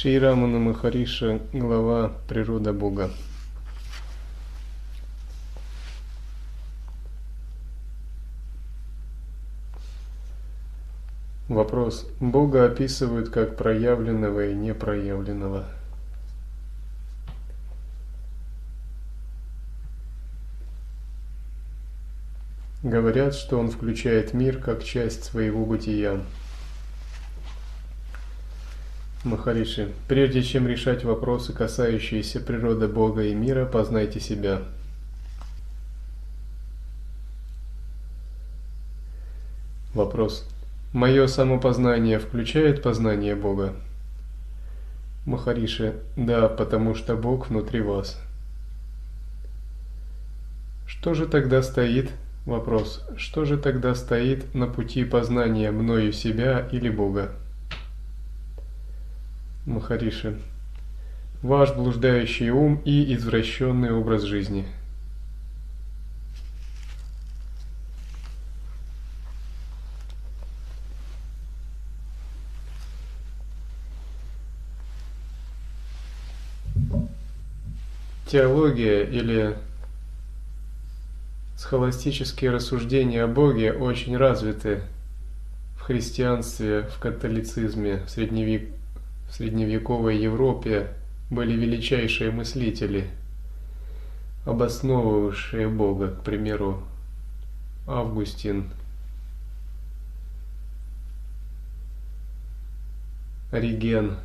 Шри Рамана Махариша, глава «Природа Бога». Вопрос. Бога описывают как проявленного и непроявленного. Говорят, что Он включает мир как часть своего бытия. Махариши, прежде чем решать вопросы, касающиеся природы Бога и мира, познайте себя. Вопрос. Мое самопознание включает познание Бога? Махариши, да, потому что Бог внутри вас. Что же тогда стоит, вопрос, что же тогда стоит на пути познания мною себя или Бога? Махариши. Ваш блуждающий ум и извращенный образ жизни. Теология или схоластические рассуждения о Боге очень развиты в христианстве, в католицизме, в средневековье в средневековой Европе были величайшие мыслители, обосновывавшие Бога, к примеру, Августин, Ориген,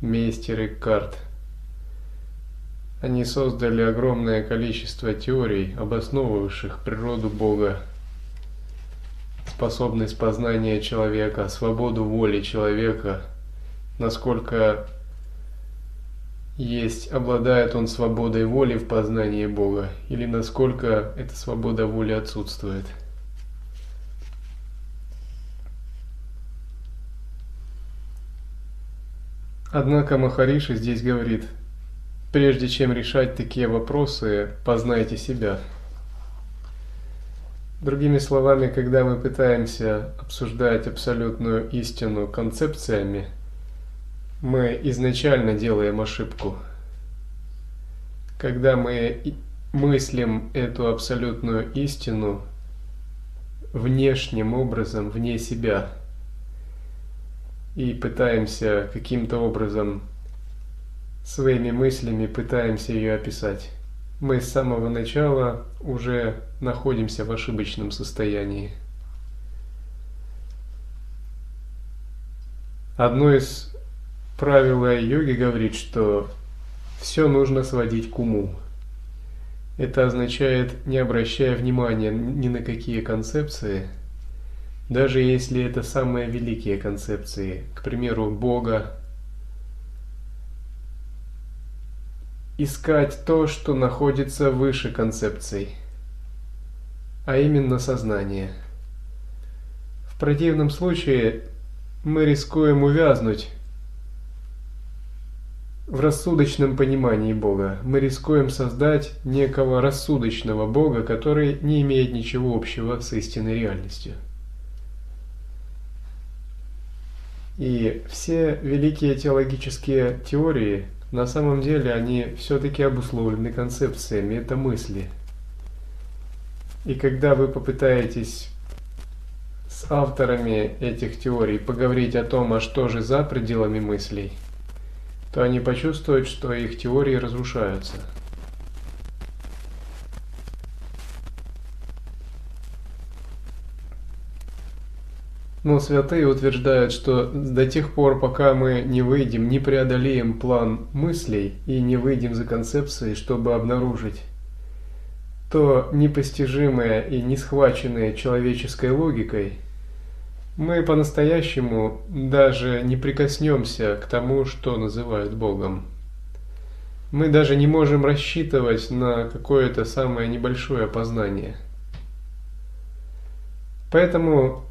Мейстер и Карт. Они создали огромное количество теорий, обосновывавших природу Бога, способность познания человека, свободу воли человека – насколько есть, обладает он свободой воли в познании Бога, или насколько эта свобода воли отсутствует. Однако Махариши здесь говорит, прежде чем решать такие вопросы, познайте себя. Другими словами, когда мы пытаемся обсуждать абсолютную истину концепциями – мы изначально делаем ошибку. Когда мы мыслим эту абсолютную истину внешним образом, вне себя, и пытаемся каким-то образом своими мыслями пытаемся ее описать. Мы с самого начала уже находимся в ошибочном состоянии. Одно из правило йоги говорит, что все нужно сводить к уму. Это означает, не обращая внимания ни на какие концепции, даже если это самые великие концепции, к примеру, Бога, искать то, что находится выше концепций, а именно сознание. В противном случае мы рискуем увязнуть в рассудочном понимании Бога. Мы рискуем создать некого рассудочного Бога, который не имеет ничего общего с истинной реальностью. И все великие теологические теории, на самом деле, они все-таки обусловлены концепциями, это мысли. И когда вы попытаетесь с авторами этих теорий поговорить о том, а что же за пределами мыслей – то они почувствуют, что их теории разрушаются. Но святые утверждают, что до тех пор, пока мы не выйдем, не преодолеем план мыслей и не выйдем за концепцией, чтобы обнаружить то непостижимое и не схваченное человеческой логикой – мы по-настоящему даже не прикоснемся к тому, что называют Богом. Мы даже не можем рассчитывать на какое-то самое небольшое познание. Поэтому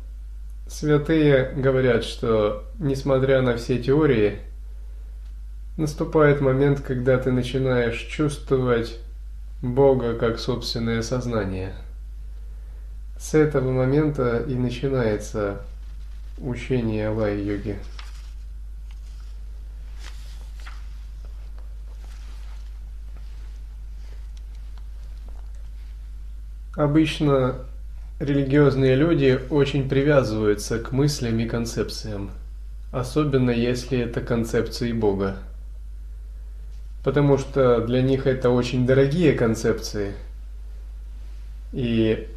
святые говорят, что несмотря на все теории, наступает момент, когда ты начинаешь чувствовать Бога как собственное сознание. С этого момента и начинается учение лай-йоги. Обычно религиозные люди очень привязываются к мыслям и концепциям, особенно если это концепции Бога. Потому что для них это очень дорогие концепции, и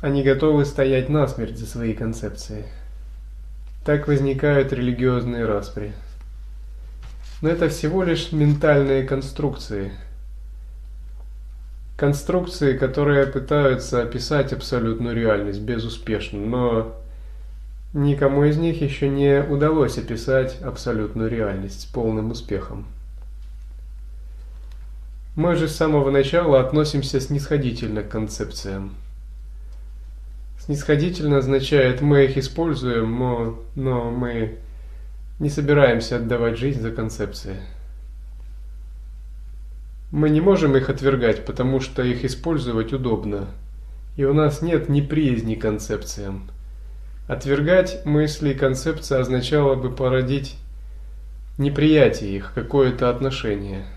они готовы стоять насмерть за свои концепции. Так возникают религиозные распри. Но это всего лишь ментальные конструкции. Конструкции, которые пытаются описать абсолютную реальность безуспешно, но никому из них еще не удалось описать абсолютную реальность с полным успехом. Мы же с самого начала относимся снисходительно к концепциям. Снисходительно означает, мы их используем, но, мы не собираемся отдавать жизнь за концепции. Мы не можем их отвергать, потому что их использовать удобно. И у нас нет неприязни концепциям. Отвергать мысли и концепции означало бы породить неприятие их, какое-то отношение –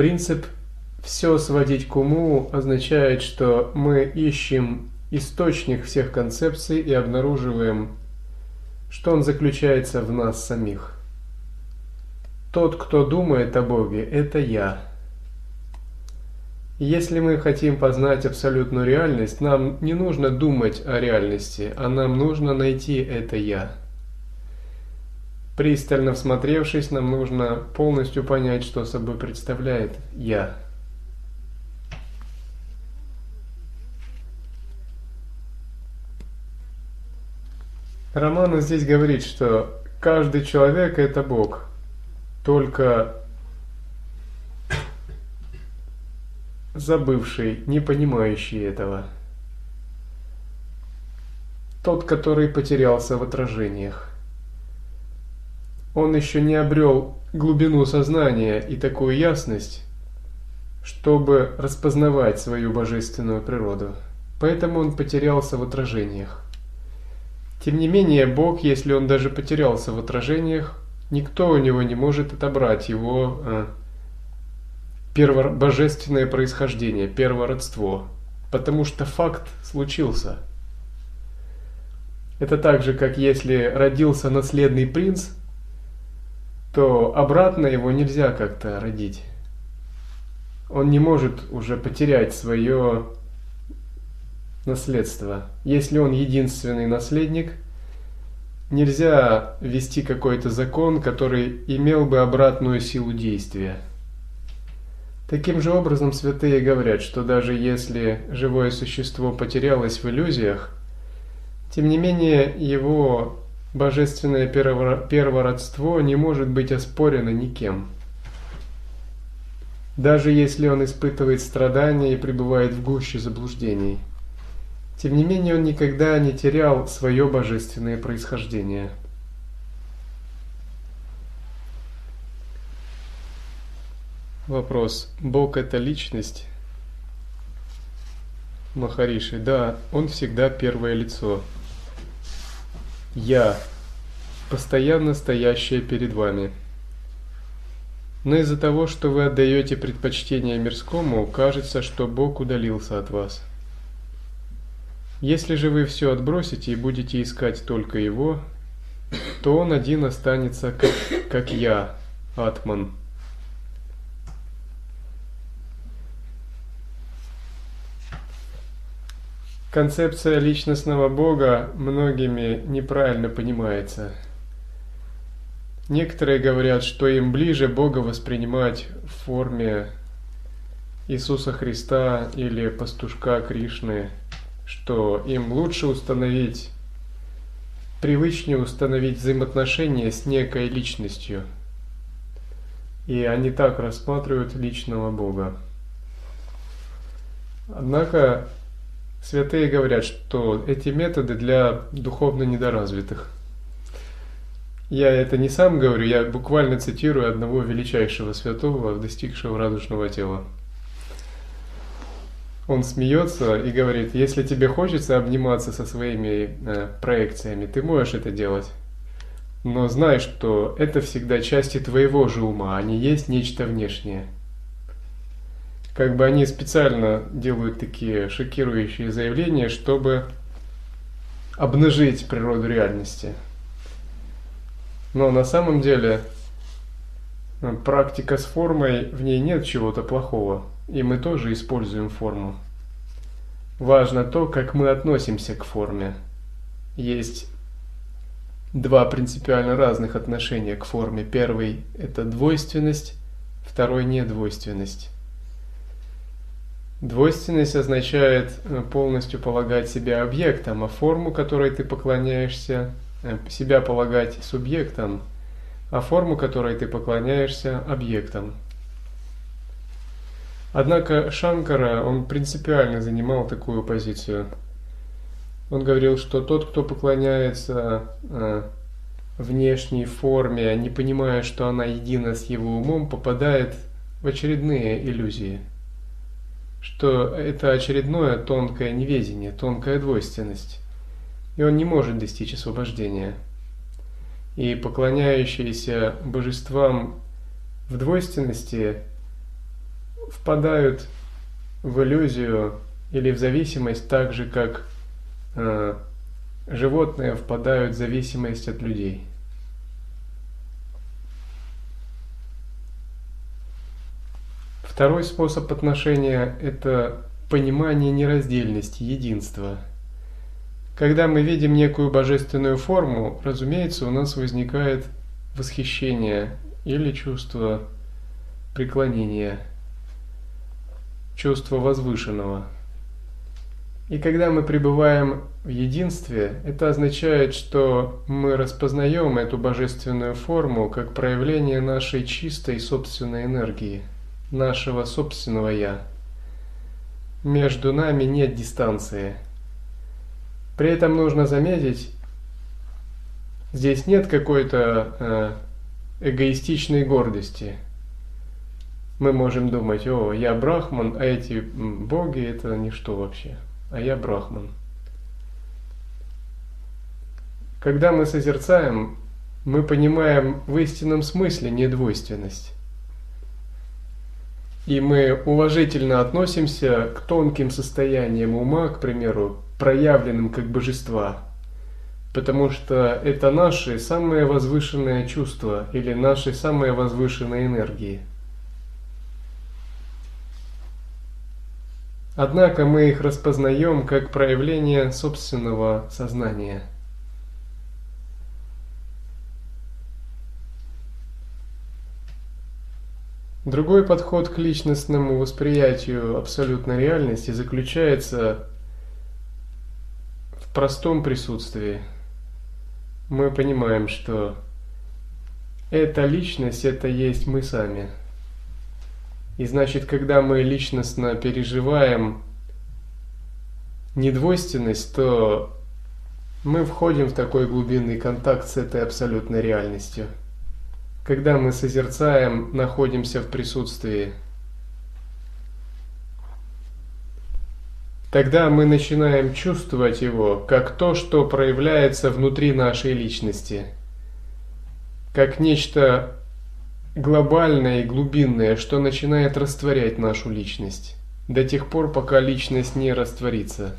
Принцип «все сводить к уму» означает, что мы ищем источник всех концепций и обнаруживаем, что он заключается в нас самих. Тот, кто думает о Боге, это я. Если мы хотим познать абсолютную реальность, нам не нужно думать о реальности, а нам нужно найти это «я». Пристально всмотревшись, нам нужно полностью понять, что собой представляет «я». Романов здесь говорит, что каждый человек – это Бог, только забывший, не понимающий этого. Тот, который потерялся в отражениях он еще не обрел глубину сознания и такую ясность, чтобы распознавать свою божественную природу. Поэтому он потерялся в отражениях. Тем не менее, Бог, если он даже потерялся в отражениях, никто у него не может отобрать его э, перво божественное происхождение, первородство, потому что факт случился. Это так же, как если родился наследный принц, то обратно его нельзя как-то родить. Он не может уже потерять свое наследство. Если он единственный наследник, нельзя ввести какой-то закон, который имел бы обратную силу действия. Таким же образом святые говорят, что даже если живое существо потерялось в иллюзиях, тем не менее его Божественное первородство не может быть оспорено никем. Даже если он испытывает страдания и пребывает в гуще заблуждений. Тем не менее, он никогда не терял свое божественное происхождение. Вопрос. Бог это личность? Махариши. Да, он всегда первое лицо. Я, постоянно стоящая перед вами. Но из-за того, что вы отдаете предпочтение мирскому, кажется, что Бог удалился от вас. Если же вы все отбросите и будете искать только Его, то Он один останется как, как Я, Атман. Концепция личностного Бога многими неправильно понимается. Некоторые говорят, что им ближе Бога воспринимать в форме Иисуса Христа или пастушка Кришны, что им лучше установить, привычнее установить взаимоотношения с некой личностью. И они так рассматривают личного Бога. Однако Святые говорят, что эти методы для духовно недоразвитых. Я это не сам говорю, я буквально цитирую одного величайшего святого, достигшего радужного тела. Он смеется и говорит, если тебе хочется обниматься со своими э, проекциями, ты можешь это делать. но знай, что это всегда части твоего же ума, а не есть нечто внешнее. Как бы они специально делают такие шокирующие заявления, чтобы обнажить природу реальности. Но на самом деле э, практика с формой, в ней нет чего-то плохого, и мы тоже используем форму. Важно то, как мы относимся к форме. Есть два принципиально разных отношения к форме. Первый – это двойственность, второй – недвойственность. Двойственность означает э, полностью полагать себя объектом, а форму, которой ты поклоняешься, э, себя полагать субъектом, а форму, которой ты поклоняешься, объектом. Однако Шанкара, он принципиально занимал такую позицию. Он говорил, что тот, кто поклоняется э, внешней форме, не понимая, что она едина с его умом, попадает в очередные иллюзии – что это очередное тонкое неведение, тонкая двойственность, и он не может достичь освобождения. И поклоняющиеся божествам в двойственности впадают в иллюзию или в зависимость так же, как э, животные впадают в зависимость от людей. Второй способ отношения – это понимание нераздельности, единства. Когда мы видим некую божественную форму, разумеется, у нас возникает восхищение или чувство преклонения, чувство возвышенного. И когда мы пребываем в единстве, это означает, что мы распознаем эту божественную форму как проявление нашей чистой собственной энергии – нашего собственного «я». Между нами нет дистанции. При этом нужно заметить, здесь нет какой-то э, эгоистичной гордости. Мы можем думать, о, я брахман, а эти боги это ничто вообще, а я брахман. Когда мы созерцаем, мы понимаем в истинном смысле недвойственность. И мы уважительно относимся к тонким состояниям ума, к примеру, проявленным как божества, потому что это наши самые возвышенные чувства или наши самые возвышенные энергии. Однако мы их распознаем как проявление собственного сознания – Другой подход к личностному восприятию абсолютной реальности заключается в простом присутствии. Мы понимаем, что эта личность – это есть мы сами. И значит, когда мы личностно переживаем недвойственность, то мы входим в такой глубинный контакт с этой абсолютной реальностью – когда мы созерцаем, находимся в присутствии. Тогда мы начинаем чувствовать его как то, что проявляется внутри нашей личности, как нечто глобальное и глубинное, что начинает растворять нашу личность, до тех пор, пока личность не растворится.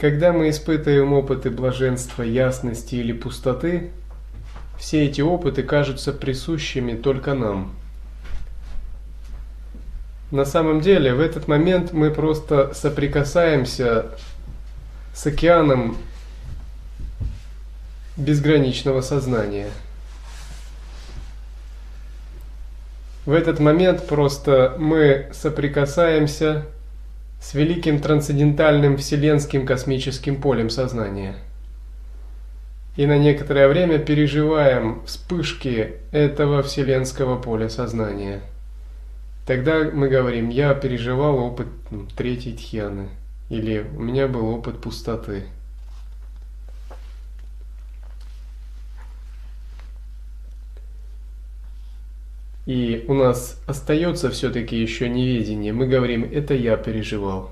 Когда мы испытываем опыты блаженства, ясности или пустоты, все эти опыты кажутся присущими только нам. На самом деле, в этот момент мы просто соприкасаемся с океаном безграничного сознания. В этот момент просто мы соприкасаемся с великим трансцендентальным вселенским космическим полем сознания. И на некоторое время переживаем вспышки этого вселенского поля сознания. Тогда мы говорим, я переживал опыт ну, третьей тхьяны, или у меня был опыт пустоты. И у нас остается все-таки еще неведение, мы говорим, это я переживал.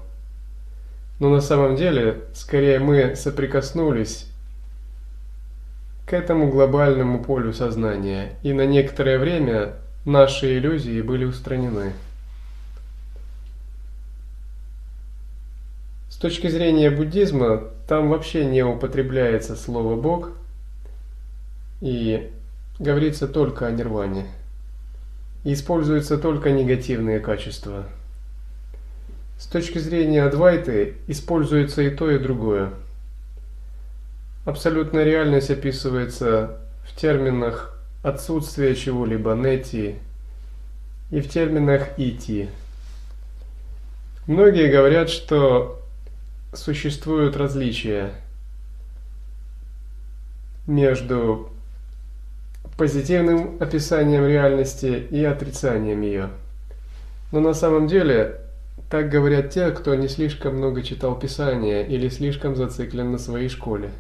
Но на самом деле, скорее мы соприкоснулись к этому глобальному полю сознания, и на некоторое время наши иллюзии были устранены. С точки зрения буддизма, там вообще не употребляется слово «бог», и говорится только о нирване. Используются только негативные качества. С точки зрения Адвайты используется и то, и другое – Абсолютная реальность описывается в терминах отсутствия чего-либо нети и в терминах ити. Многие говорят, что существуют различия между позитивным описанием реальности и отрицанием ее. Но на самом деле так говорят те, кто не слишком много читал Писания или слишком зациклен на своей школе.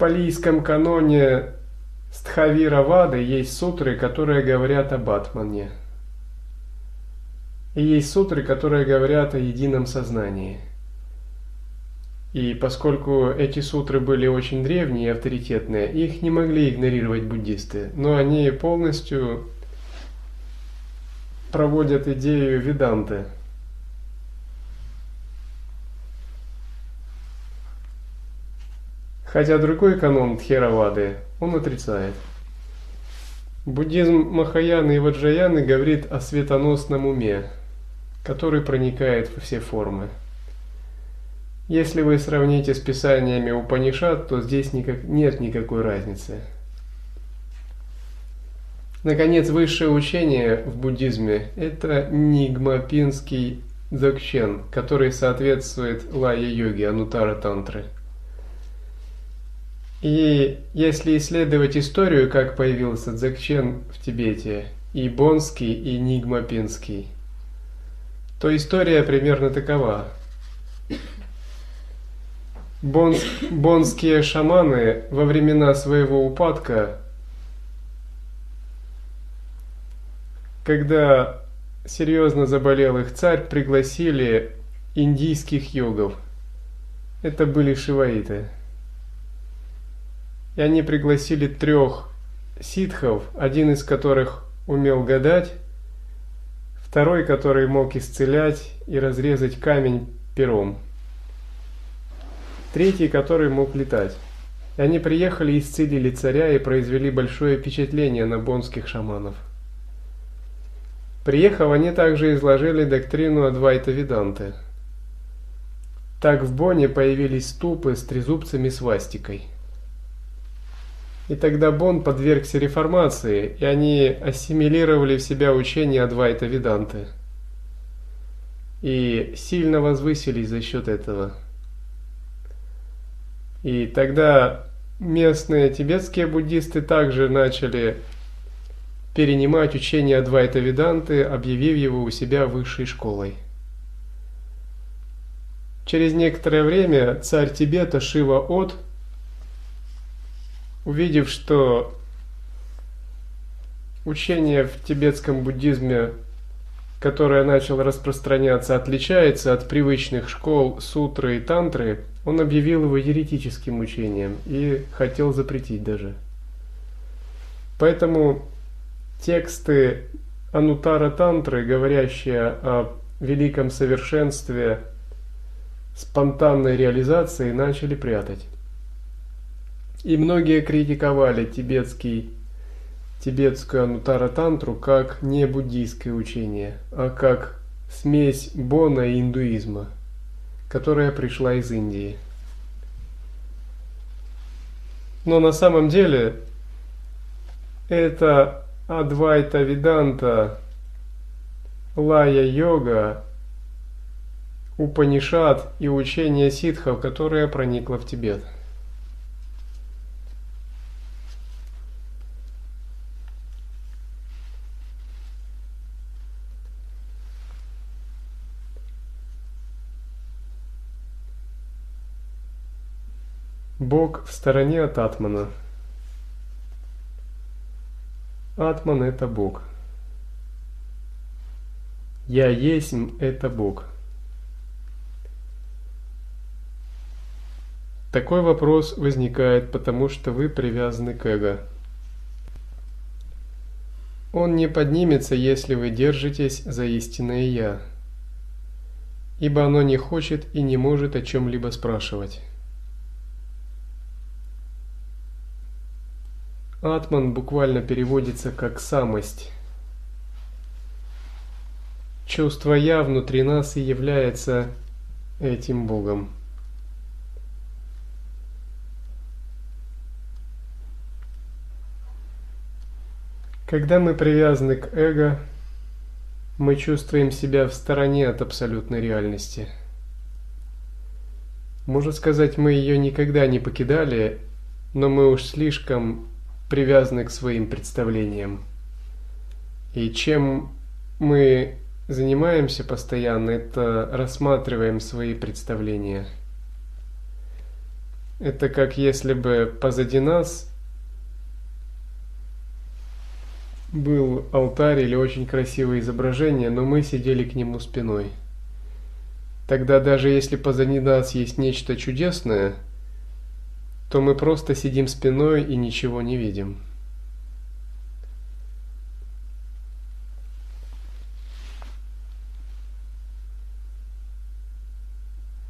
палийском каноне Стхавира Вады есть сутры, которые говорят об Атмане. И есть сутры, которые говорят о едином сознании. И поскольку эти сутры были очень древние и авторитетные, их не могли игнорировать буддисты, но они полностью проводят идею веданты – Хотя другой канон Тхеравады он отрицает. Буддизм Махаяны и Ваджаяны говорит о светоносном уме, который проникает во все формы. Если вы сравните с писаниями Упанишат, то здесь никак, нет никакой разницы. Наконец, высшее учение в буддизме – это нигмапинский дзогчен, который соответствует лая-йоге, анутара тантры – и если исследовать историю, как появился Дзекчен в Тибете, и Бонский, и Нигмапинский, то история примерно такова. Бонс, бонские шаманы во времена своего упадка, когда серьезно заболел их царь, пригласили индийских йогов. Это были шиваиты – и они пригласили трех ситхов, один из которых умел гадать, второй, который мог исцелять и разрезать камень пером, третий, который мог летать. Они приехали, исцелили царя и произвели большое впечатление на бонских шаманов. Приехав, они также изложили доктрину Адвайта Веданты. Так в Боне появились ступы с трезубцами свастикой – и тогда Бон подвергся реформации, и они ассимилировали в себя учение Адвайта Веданты. И сильно возвысились за счет этого. И тогда местные тибетские буддисты также начали перенимать учение Адвайта Веданты, объявив его у себя высшей школой. Через некоторое время царь Тибета Шива От – увидев, что учение в тибетском буддизме, которое начало распространяться, отличается от привычных школ сутры и тантры, он объявил его еретическим учением и хотел запретить даже. Поэтому тексты Анутара Тантры, говорящие о великом совершенстве спонтанной реализации, начали прятать. И многие критиковали тибетский, тибетскую анутара-тантру как не буддийское учение, а как смесь бона и индуизма, которая пришла из Индии. Но на самом деле это Адвайта Виданта, Лая Йога, Упанишат и учение ситхов, которое проникло в Тибет. Бог в стороне от Атмана. Атман – это Бог. Я есть – это Бог. Такой вопрос возникает, потому что вы привязаны к эго. Он не поднимется, если вы держитесь за истинное «Я», ибо оно не хочет и не может о чем-либо спрашивать. Атман буквально переводится как «самость». Чувство «я» внутри нас и является этим Богом. Когда мы привязаны к эго, мы чувствуем себя в стороне от абсолютной реальности. Можно сказать, мы ее никогда не покидали, но мы уж слишком привязаны к своим представлениям. И чем мы занимаемся постоянно, это рассматриваем свои представления. Это как если бы позади нас был алтарь или очень красивое изображение, но мы сидели к нему спиной. Тогда даже если позади нас есть нечто чудесное, то мы просто сидим спиной и ничего не видим.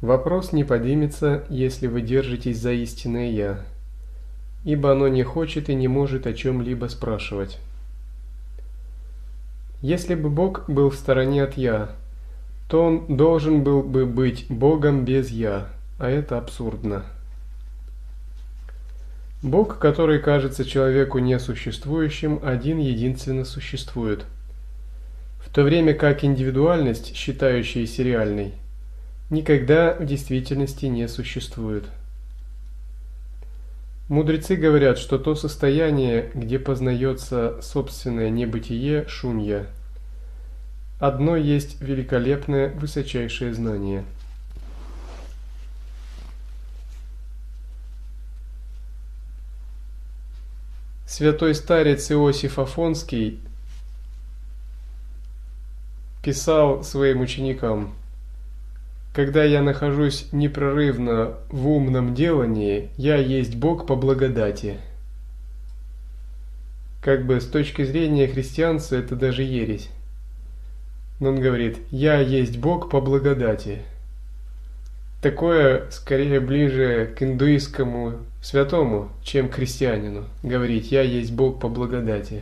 Вопрос не поднимется, если вы держитесь за истинное «Я», ибо оно не хочет и не может о чем-либо спрашивать. Если бы Бог был в стороне от «я», то он должен был бы быть Богом без «я», а это абсурдно. Бог, который кажется человеку несуществующим, один единственно существует. В то время как индивидуальность, считающаяся реальной, никогда в действительности не существует. Мудрецы говорят, что то состояние, где познается собственное небытие, шунья, одно есть великолепное высочайшее знание. Святой старец Иосиф Афонский писал своим ученикам – когда я нахожусь непрерывно в умном делании, я есть Бог по благодати. Как бы с точки зрения христианства это даже ересь. Но он говорит, я есть Бог по благодати. Такое скорее ближе к индуистскому святому, чем к христианину. Говорить, я есть Бог по благодати.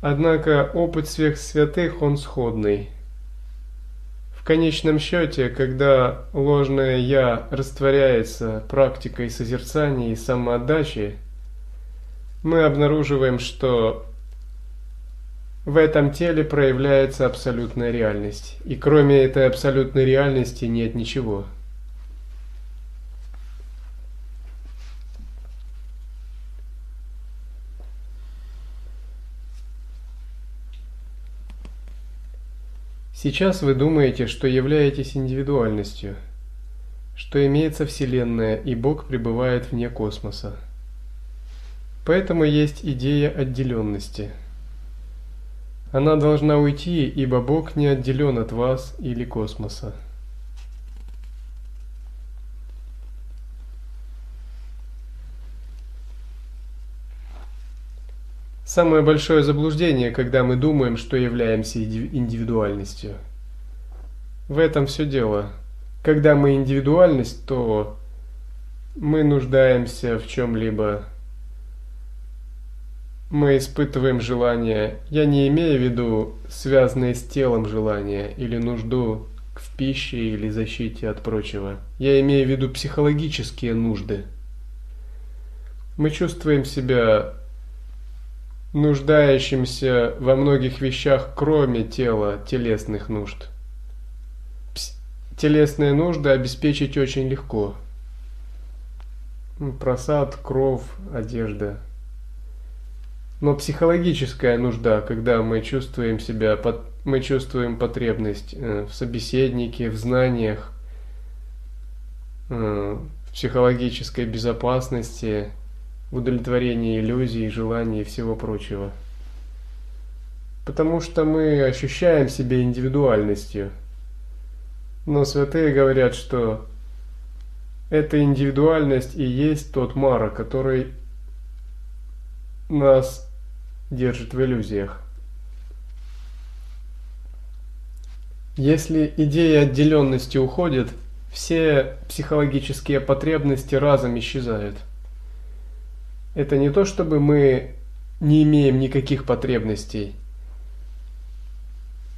Однако опыт всех святых, он сходный. В конечном счете, когда ложное «я» растворяется практикой созерцания и самоотдачи, мы обнаруживаем, что в этом теле проявляется абсолютная реальность, и кроме этой абсолютной реальности нет ничего – Сейчас вы думаете, что являетесь индивидуальностью, что имеется Вселенная и Бог пребывает вне космоса. Поэтому есть идея отделенности. Она должна уйти, ибо Бог не отделен от вас или космоса. Самое большое заблуждение, когда мы думаем, что являемся индивидуальностью. В этом все дело. Когда мы индивидуальность, то мы нуждаемся в чем-либо. Мы испытываем желание, я не имею в виду связанные с телом желания или нужду в пище или защите от прочего. Я имею в виду психологические нужды. Мы чувствуем себя нуждающимся во многих вещах, кроме тела, телесных нужд. Телесные нужды обеспечить очень легко. Просад, кров, одежда. Но психологическая нужда, когда мы чувствуем себя, мы чувствуем потребность э, в собеседнике, в знаниях, э, психологической безопасности, в удовлетворении иллюзий, желаний и всего прочего. Потому что мы ощущаем себя индивидуальностью. Но святые говорят, что эта индивидуальность и есть тот мара, который нас держит в иллюзиях. Если идея отделенности уходит, все психологические потребности разом исчезают. Это не то, чтобы мы не имеем никаких потребностей.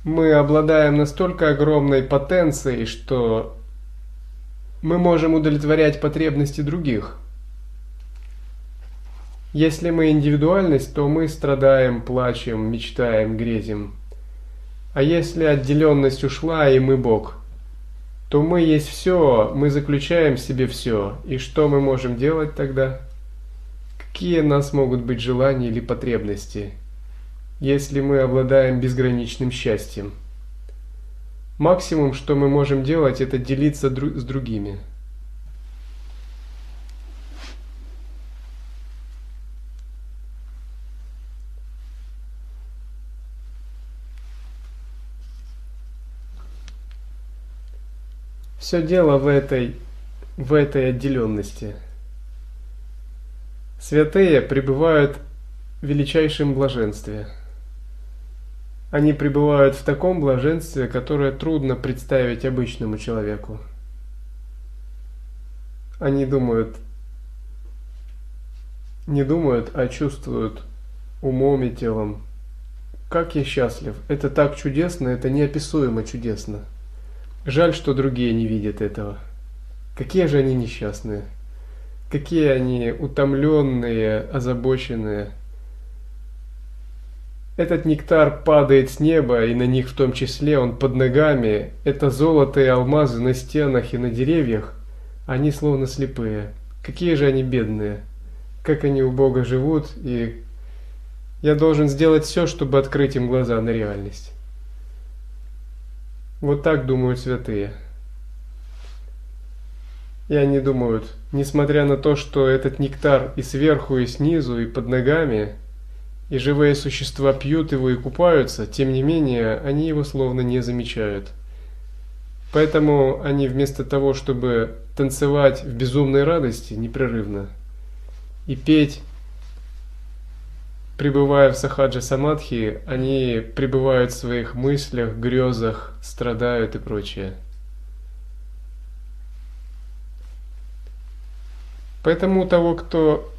Мы обладаем настолько огромной потенцией, что мы можем удовлетворять потребности других. Если мы индивидуальность, то мы страдаем, плачем, мечтаем, грезим. А если отделенность ушла, и мы Бог, то мы есть все, мы заключаем в себе все. И что мы можем делать тогда? Какие у нас могут быть желания или потребности, если мы обладаем безграничным счастьем? Максимум, что мы можем делать, это делиться с другими – Все дело в этой, в этой отделенности. Святые пребывают в величайшем блаженстве. Они пребывают в таком блаженстве, которое трудно представить обычному человеку. Они думают, не думают, а чувствуют умом и телом. Как я счастлив! Это так чудесно, это неописуемо чудесно. Жаль, что другие не видят этого. Какие же они несчастные. Какие они утомленные, озабоченные. Этот нектар падает с неба, и на них в том числе он под ногами. Это золото и алмазы на стенах и на деревьях. Они словно слепые. Какие же они бедные. Как они у Бога живут, и я должен сделать все, чтобы открыть им глаза на реальность. Вот так думают святые. И они думают, несмотря на то, что этот нектар и сверху, и снизу, и под ногами, и живые существа пьют его и купаются, тем не менее, они его словно не замечают. Поэтому они вместо того, чтобы танцевать в безумной радости непрерывно и петь пребывая в сахаджа самадхи, они пребывают в своих мыслях, грезах, страдают и прочее. Поэтому у того, кто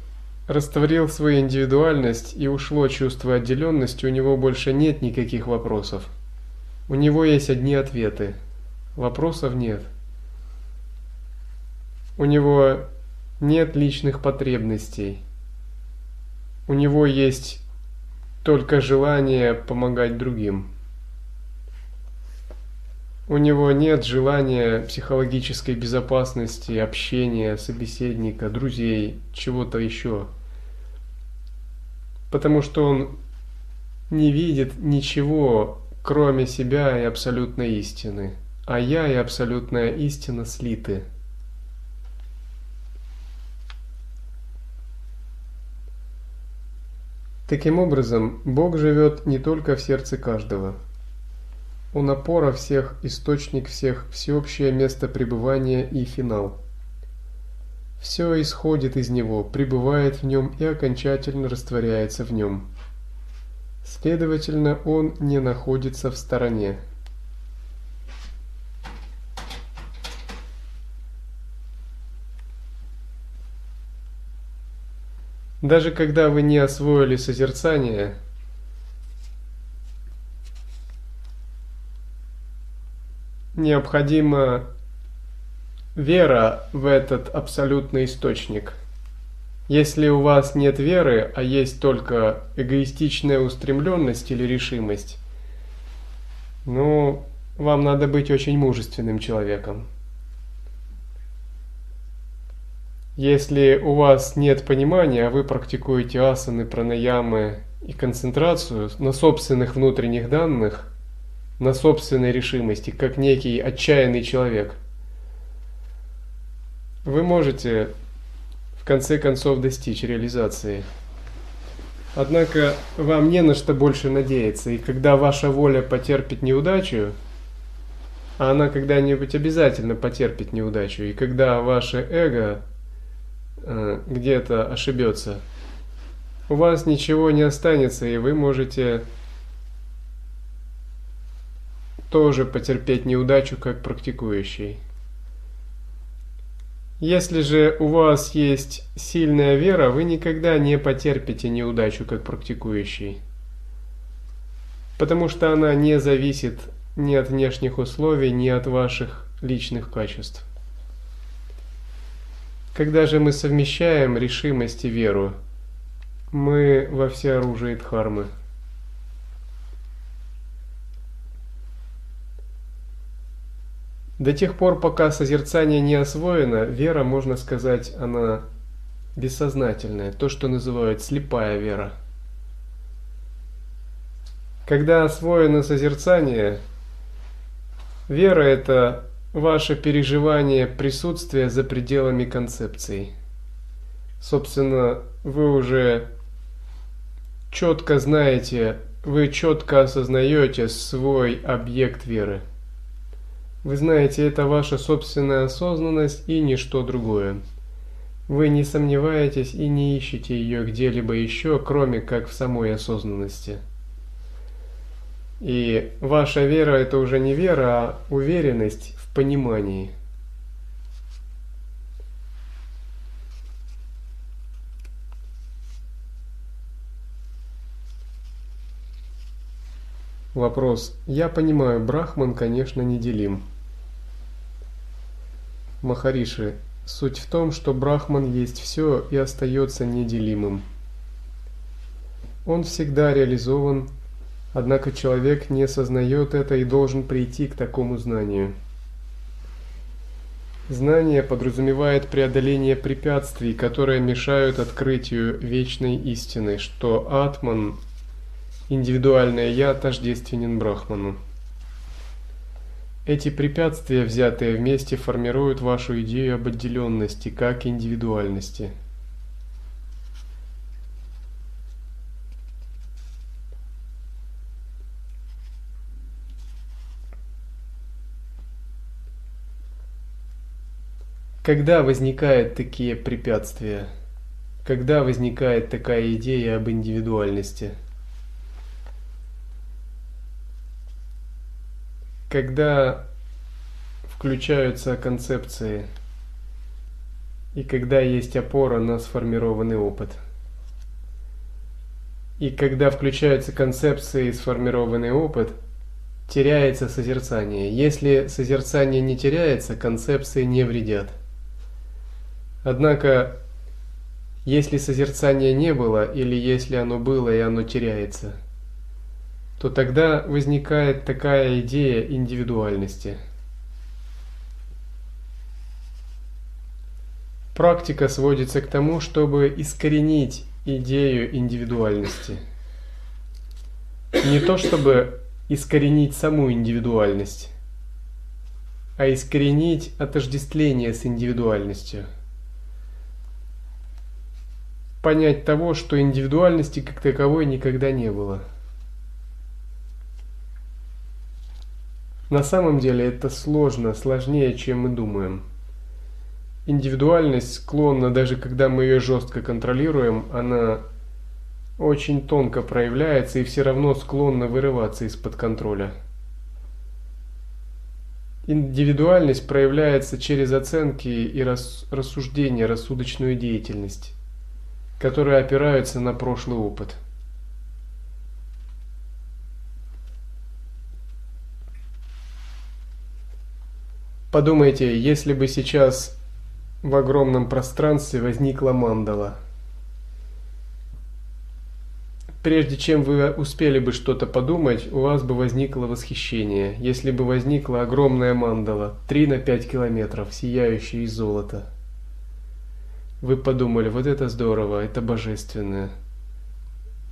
растворил свою индивидуальность и ушло чувство отделенности, у него больше нет никаких вопросов. У него есть одни ответы. Вопросов нет. У него нет личных потребностей – у него есть только желание помогать другим. У него нет желания психологической безопасности, общения, собеседника, друзей, чего-то еще. Потому что он не видит ничего, кроме себя и абсолютной истины. А я и абсолютная истина слиты – Таким образом, Бог живет не только в сердце каждого. Он опора всех, источник всех, всеобщее место пребывания и финал. Все исходит из Него, пребывает в Нем и окончательно растворяется в Нем. Следовательно, Он не находится в стороне. Даже когда вы не освоили созерцание, необходима вера в этот абсолютный источник. Если у вас нет веры, а есть только эгоистичная устремленность или решимость, ну, вам надо быть очень мужественным человеком. Если у вас нет понимания, а вы практикуете асаны, пранаямы и концентрацию на собственных внутренних данных, на собственной решимости, как некий отчаянный человек, вы можете в конце концов достичь реализации. Однако вам не на что больше надеяться, и когда ваша воля потерпит неудачу, а она когда-нибудь обязательно потерпит неудачу, и когда ваше эго э, где-то ошибется, у вас ничего не останется, и вы можете тоже потерпеть неудачу как практикующий. Если же у вас есть сильная вера, вы никогда не потерпите неудачу как практикующий. Потому что она не зависит ни от внешних условий, ни от ваших личных качеств. Когда же мы совмещаем решимость и веру, мы во всеоружии Дхармы. До тех пор, пока созерцание не освоено, вера, можно сказать, она бессознательная, то, что называют слепая вера. Когда освоено созерцание, вера – это ваше переживание присутствия за пределами концепции. Собственно, вы уже четко знаете, вы четко осознаете свой объект веры – вы знаете, это ваша собственная осознанность и ничто другое. Вы не сомневаетесь и не ищете ее где-либо еще, кроме как в самой осознанности. И ваша вера это уже не вера, а уверенность понимании. Вопрос. Я понимаю, Брахман, конечно, неделим. Махариши, суть в том, что Брахман есть все и остается неделимым. Он всегда реализован, однако человек не осознает это и должен прийти к такому знанию. Знание подразумевает преодоление препятствий, которые мешают открытию вечной истины, что Атман, индивидуальное Я, тождественен Брахману. Эти препятствия, взятые вместе, формируют вашу идею об отделенности как индивидуальности. Когда возникают такие препятствия? Когда возникает такая идея об индивидуальности? когда включаются концепции и когда есть опора на сформированный опыт. И когда включаются концепции и сформированный опыт, теряется созерцание. Если созерцание не теряется, концепции не вредят. Однако, если созерцания не было, или если оно было и оно теряется – то тогда возникает такая идея индивидуальности. Практика сводится к тому, чтобы искоренить идею индивидуальности. Не то чтобы искоренить саму индивидуальность, а искоренить отождествление с индивидуальностью. Понять того, что индивидуальности как таковой никогда не было – На самом деле это сложно, сложнее, чем мы думаем. Индивидуальность склонна, даже когда мы ее жестко контролируем, она очень тонко проявляется и все равно склонна вырываться из-под контроля. Индивидуальность проявляется через оценки и рассуждения, рассудочную деятельность, которые опираются на прошлый опыт – Подумайте, если бы сейчас в огромном пространстве возникла мандала. Прежде чем вы успели бы что-то подумать, у вас бы возникло восхищение, если бы возникла огромная мандала, 3 на 5 километров, сияющая из золота. Вы подумали, вот это здорово, это божественное.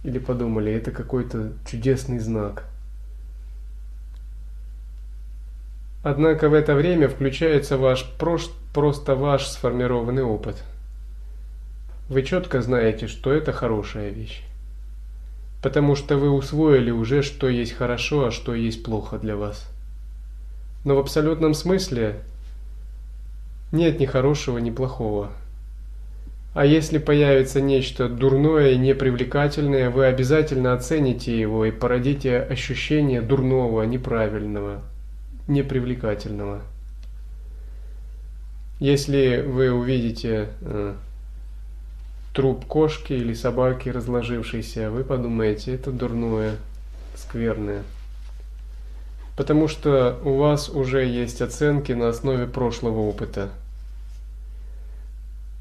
Или подумали, это какой-то чудесный знак – Однако в это время включается ваш просто ваш сформированный опыт. Вы четко знаете, что это хорошая вещь. Потому что вы усвоили уже, что есть хорошо, а что есть плохо для вас. Но в абсолютном смысле нет ни хорошего, ни плохого. А если появится нечто дурное и непривлекательное, вы обязательно оцените его и породите ощущение дурного, неправильного, непривлекательного. Если вы увидите э, труп кошки или собаки разложившейся, вы подумаете, это дурное, скверное. Потому что у вас уже есть оценки на основе прошлого опыта.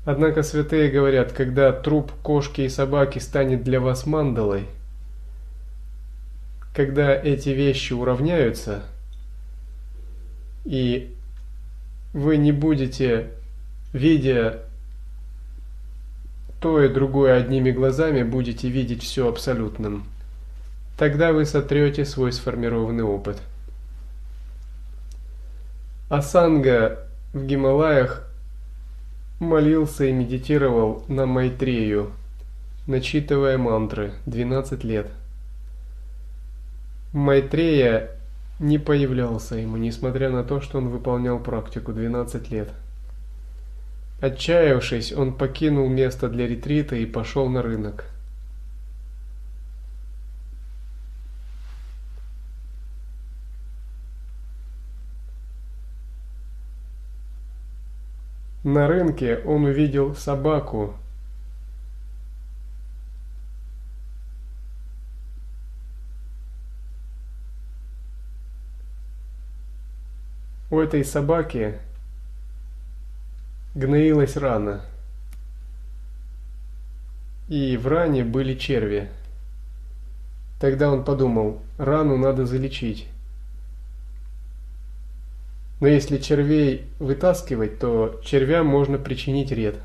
Однако святые говорят, когда труп кошки и собаки станет для вас мандалой, когда эти вещи уравняются, и вы не будете, видя то и другое одними глазами, будете видеть все абсолютным. Тогда вы сотрете свой сформированный опыт. Асанга в Гималаях молился и медитировал на Майтрею, начитывая мантры 12 лет. Майтрея не появлялся ему, несмотря на то, что он выполнял практику 12 лет. Отчаявшись, он покинул место для ретрита и пошел на рынок. На рынке он увидел собаку, У этой собаки гноилась рана. И в ране были черви. Тогда он подумал, рану надо залечить. Но если червей вытаскивать, то червям можно причинить вред.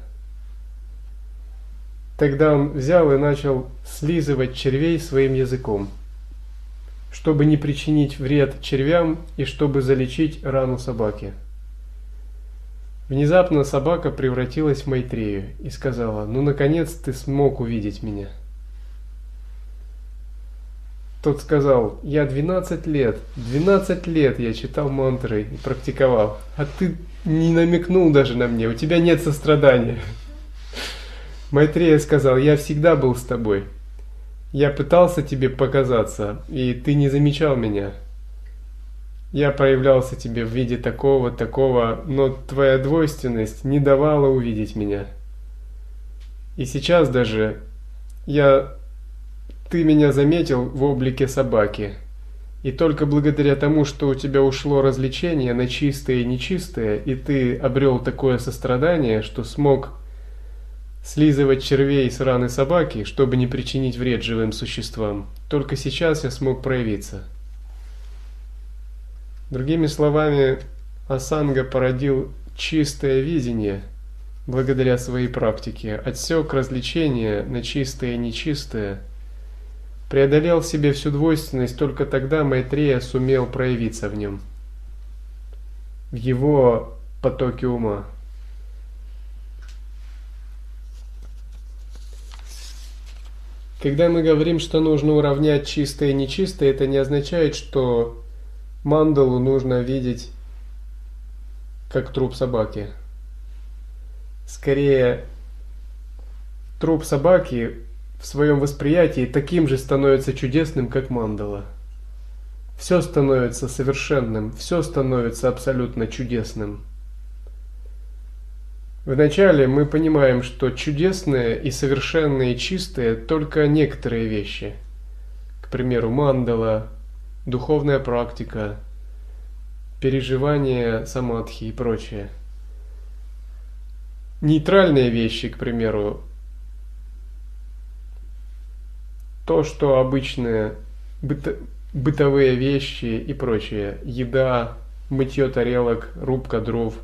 Тогда он взял и начал слизывать червей своим языком чтобы не причинить вред червям и чтобы залечить рану собаки. Внезапно собака превратилась в Майтрею и сказала, «Ну, наконец ты смог увидеть меня». Тот сказал, «Я 12 лет, 12 лет я читал мантры и практиковал, а ты не намекнул даже на мне, у тебя нет сострадания». Майтрея сказал, «Я всегда был с тобой». Я пытался тебе показаться, и ты не замечал меня. Я проявлялся тебе в виде такого, такого, но твоя двойственность не давала увидеть меня. И сейчас даже я... Ты меня заметил в облике собаки. И только благодаря тому, что у тебя ушло развлечение на чистое и нечистое, и ты обрел такое сострадание, что смог слизывать червей с раны собаки, чтобы не причинить вред живым существам. Только сейчас я смог проявиться. Другими словами, Асанга породил чистое видение благодаря своей практике, отсек развлечения на чистое и нечистое, преодолел в себе всю двойственность, только тогда Майтрея сумел проявиться в нем, в его потоке ума. Когда мы говорим, что нужно уравнять чистое и нечистое, это не означает, что мандалу нужно видеть как труп собаки. Скорее, труп собаки в своем восприятии таким же становится чудесным, как мандала. Все становится совершенным, все становится абсолютно чудесным. Вначале мы понимаем, что чудесное и совершенное и чистое только некоторые вещи. К примеру, мандала, духовная практика, переживание самадхи и прочее. Нейтральные вещи, к примеру, то, что обычные быто, бытовые вещи и прочее, еда, мытье тарелок, рубка дров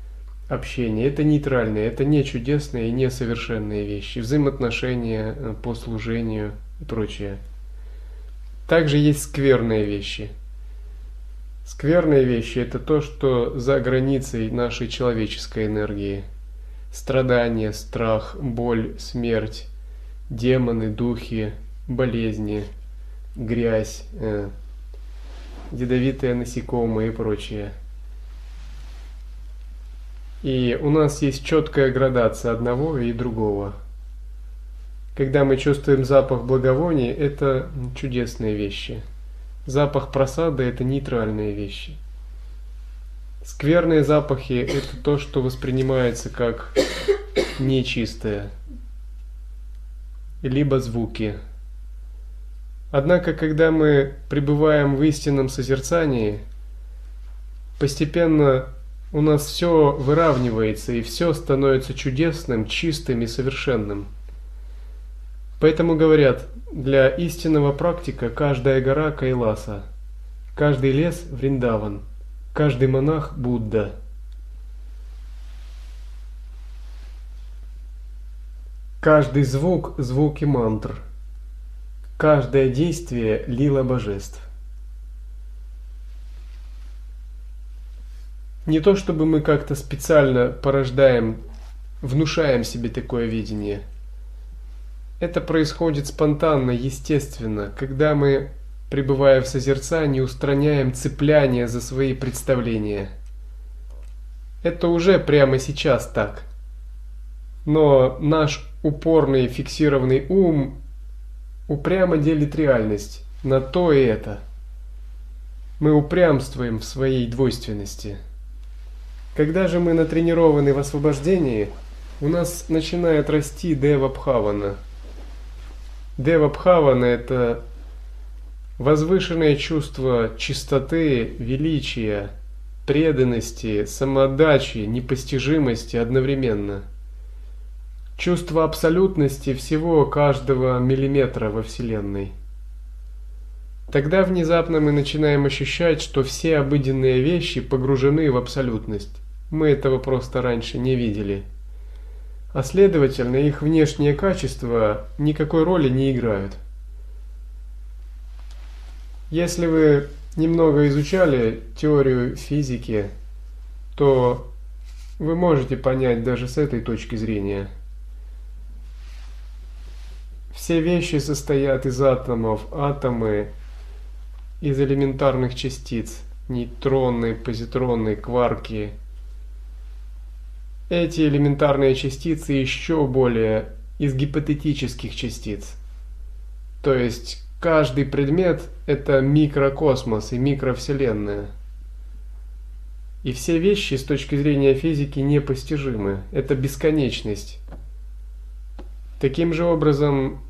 – общение. Это нейтральные, это не чудесные и не совершенные вещи. Взаимоотношения э, по служению и прочее. Также есть скверные вещи. Скверные вещи – это то, что за границей нашей человеческой энергии. Страдания, страх, боль, смерть, демоны, духи, болезни, грязь, э, ядовитые насекомые и прочее. И у нас есть четкая градация одного и другого. Когда мы чувствуем запах благовоний, это чудесные вещи. Запах просады – это нейтральные вещи. Скверные запахи – это то, что воспринимается как нечистое. Либо звуки. Однако, когда мы пребываем в истинном созерцании, постепенно у нас все выравнивается и все становится чудесным, чистым и совершенным. Поэтому говорят, для истинного практика каждая гора Кайласа, каждый лес Вриндаван, каждый монах Будда. Каждый звук – звуки мантр. Каждое действие – лила божеств. Не то чтобы мы как-то специально порождаем, внушаем себе такое видение. Это происходит спонтанно, естественно, когда мы, пребывая в созерцании, устраняем цепляние за свои представления. Это уже прямо сейчас так. Но наш упорный фиксированный ум упрямо делит реальность на то и это. Мы упрямствуем в своей двойственности – когда же мы натренированы в освобождении, у нас начинает расти Дева Бхавана. Дева Бхавана – это возвышенное чувство чистоты, величия, преданности, самоотдачи, непостижимости одновременно. Чувство абсолютности всего каждого миллиметра во Вселенной. Тогда внезапно мы начинаем ощущать, что все обыденные вещи погружены в абсолютность. Мы этого просто раньше не видели. А следовательно, их внешние качества никакой роли не играют. Если вы немного изучали теорию физики, то вы можете понять даже с этой точки зрения. Все вещи состоят из атомов, атомы из элементарных частиц, нейтронные, позитронные, кварки – эти элементарные частицы еще более из гипотетических частиц. То есть каждый предмет – это микрокосмос и микровселенная. И все вещи с точки зрения физики непостижимы. Это бесконечность. Таким же образом,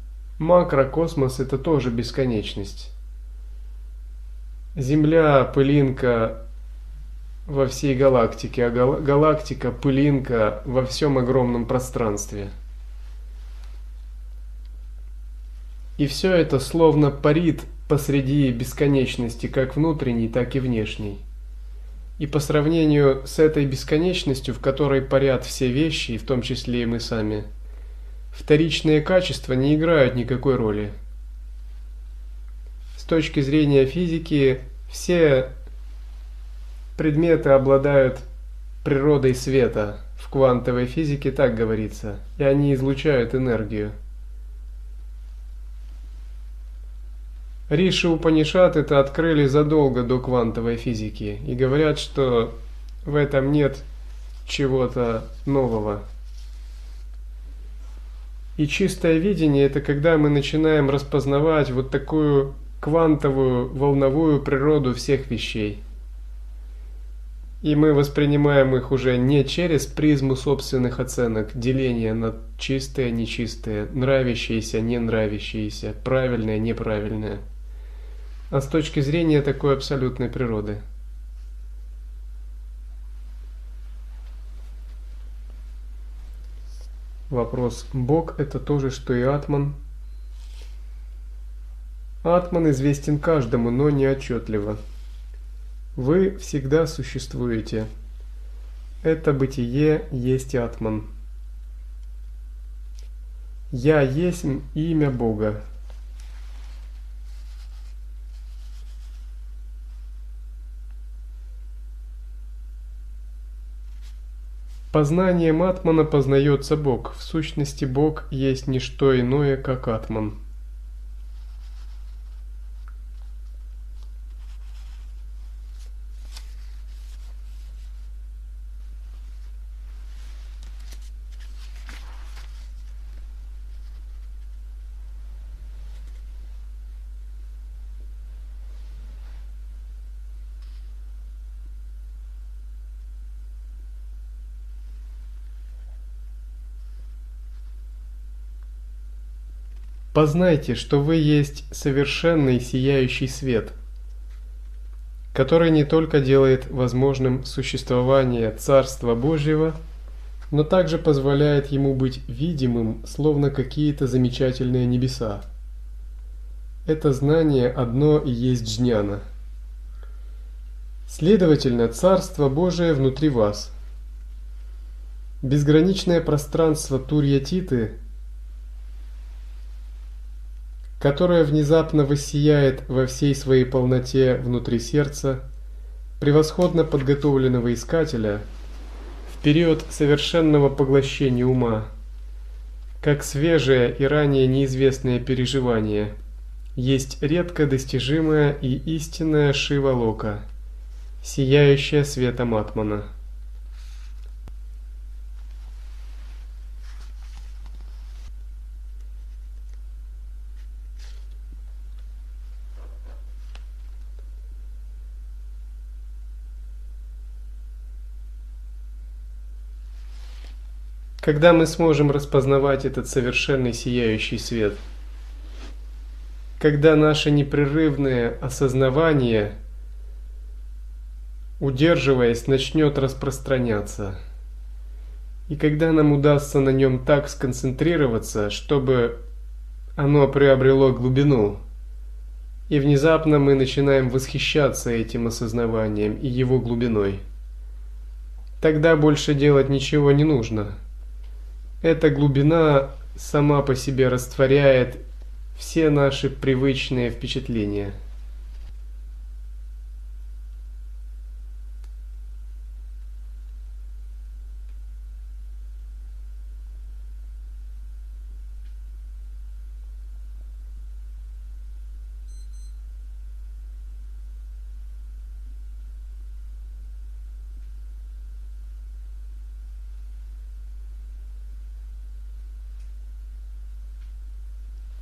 макрокосмос – это тоже бесконечность. Земля, пылинка, во всей галактике, а гал галактика – пылинка во всем огромном пространстве. И все это словно парит посреди бесконечности, как внутренней, так и внешней. И по сравнению с этой бесконечностью, в которой парят все вещи, в том числе и мы сами, вторичные качества не играют никакой роли. С точки зрения физики, все предметы обладают природой света. В квантовой физике так говорится. И они излучают энергию. Риши Упанишат это открыли задолго до квантовой физики и говорят, что в этом нет чего-то нового. И чистое видение это когда мы начинаем распознавать вот такую квантовую волновую природу всех вещей. И мы воспринимаем их уже не через призму собственных оценок, деления на чистое, нечистое, нравящееся, не нравящееся, правильное, неправильное, а с точки зрения такой абсолютной природы. Вопрос. Бог это то же, что и Атман? Атман известен каждому, но не отчетливо. Вы всегда существуете. Это бытие есть Атман. Я есть имя Бога. Познанием Атмана познается Бог. В сущности, Бог есть не что иное, как Атман. Познайте, что вы есть совершенный сияющий свет, который не только делает возможным существование Царства Божьего, но также позволяет ему быть видимым, словно какие-то замечательные небеса. Это знание одно и есть джняна. Следовательно, Царство Божие внутри вас. Безграничное пространство Турья-Титы – которая внезапно воссияет во всей своей полноте внутри сердца, превосходно подготовленного искателя, в период совершенного поглощения ума, как свежее и ранее неизвестное переживание, есть редко достижимая и истинная Шива-Лока, сияющая светом Атмана. Когда мы сможем распознавать этот совершенный сияющий свет? Когда наше непрерывное осознавание, удерживаясь, начнет распространяться. И когда нам удастся на нем так сконцентрироваться, чтобы оно приобрело глубину, и внезапно мы начинаем восхищаться этим осознаванием и его глубиной. Тогда больше делать ничего не нужно – эта глубина сама по себе растворяет все наши привычные впечатления.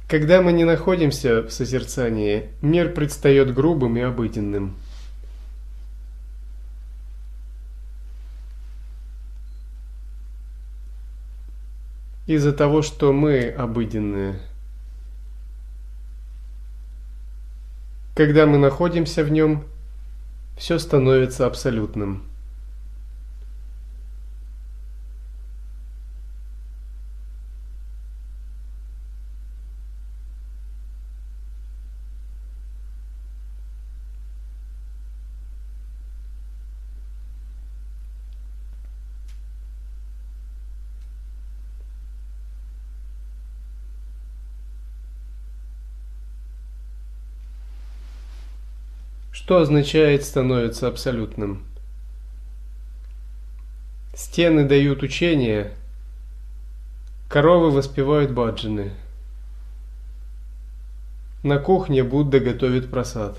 Когда мы не находимся в созерцании, мир предстает грубым и обыденным. Из-за того, что мы обыденные. Когда мы находимся в нем, все становится абсолютным. Что означает становится абсолютным? Стены дают учение, коровы воспевают баджаны. На кухне Будда готовит просад.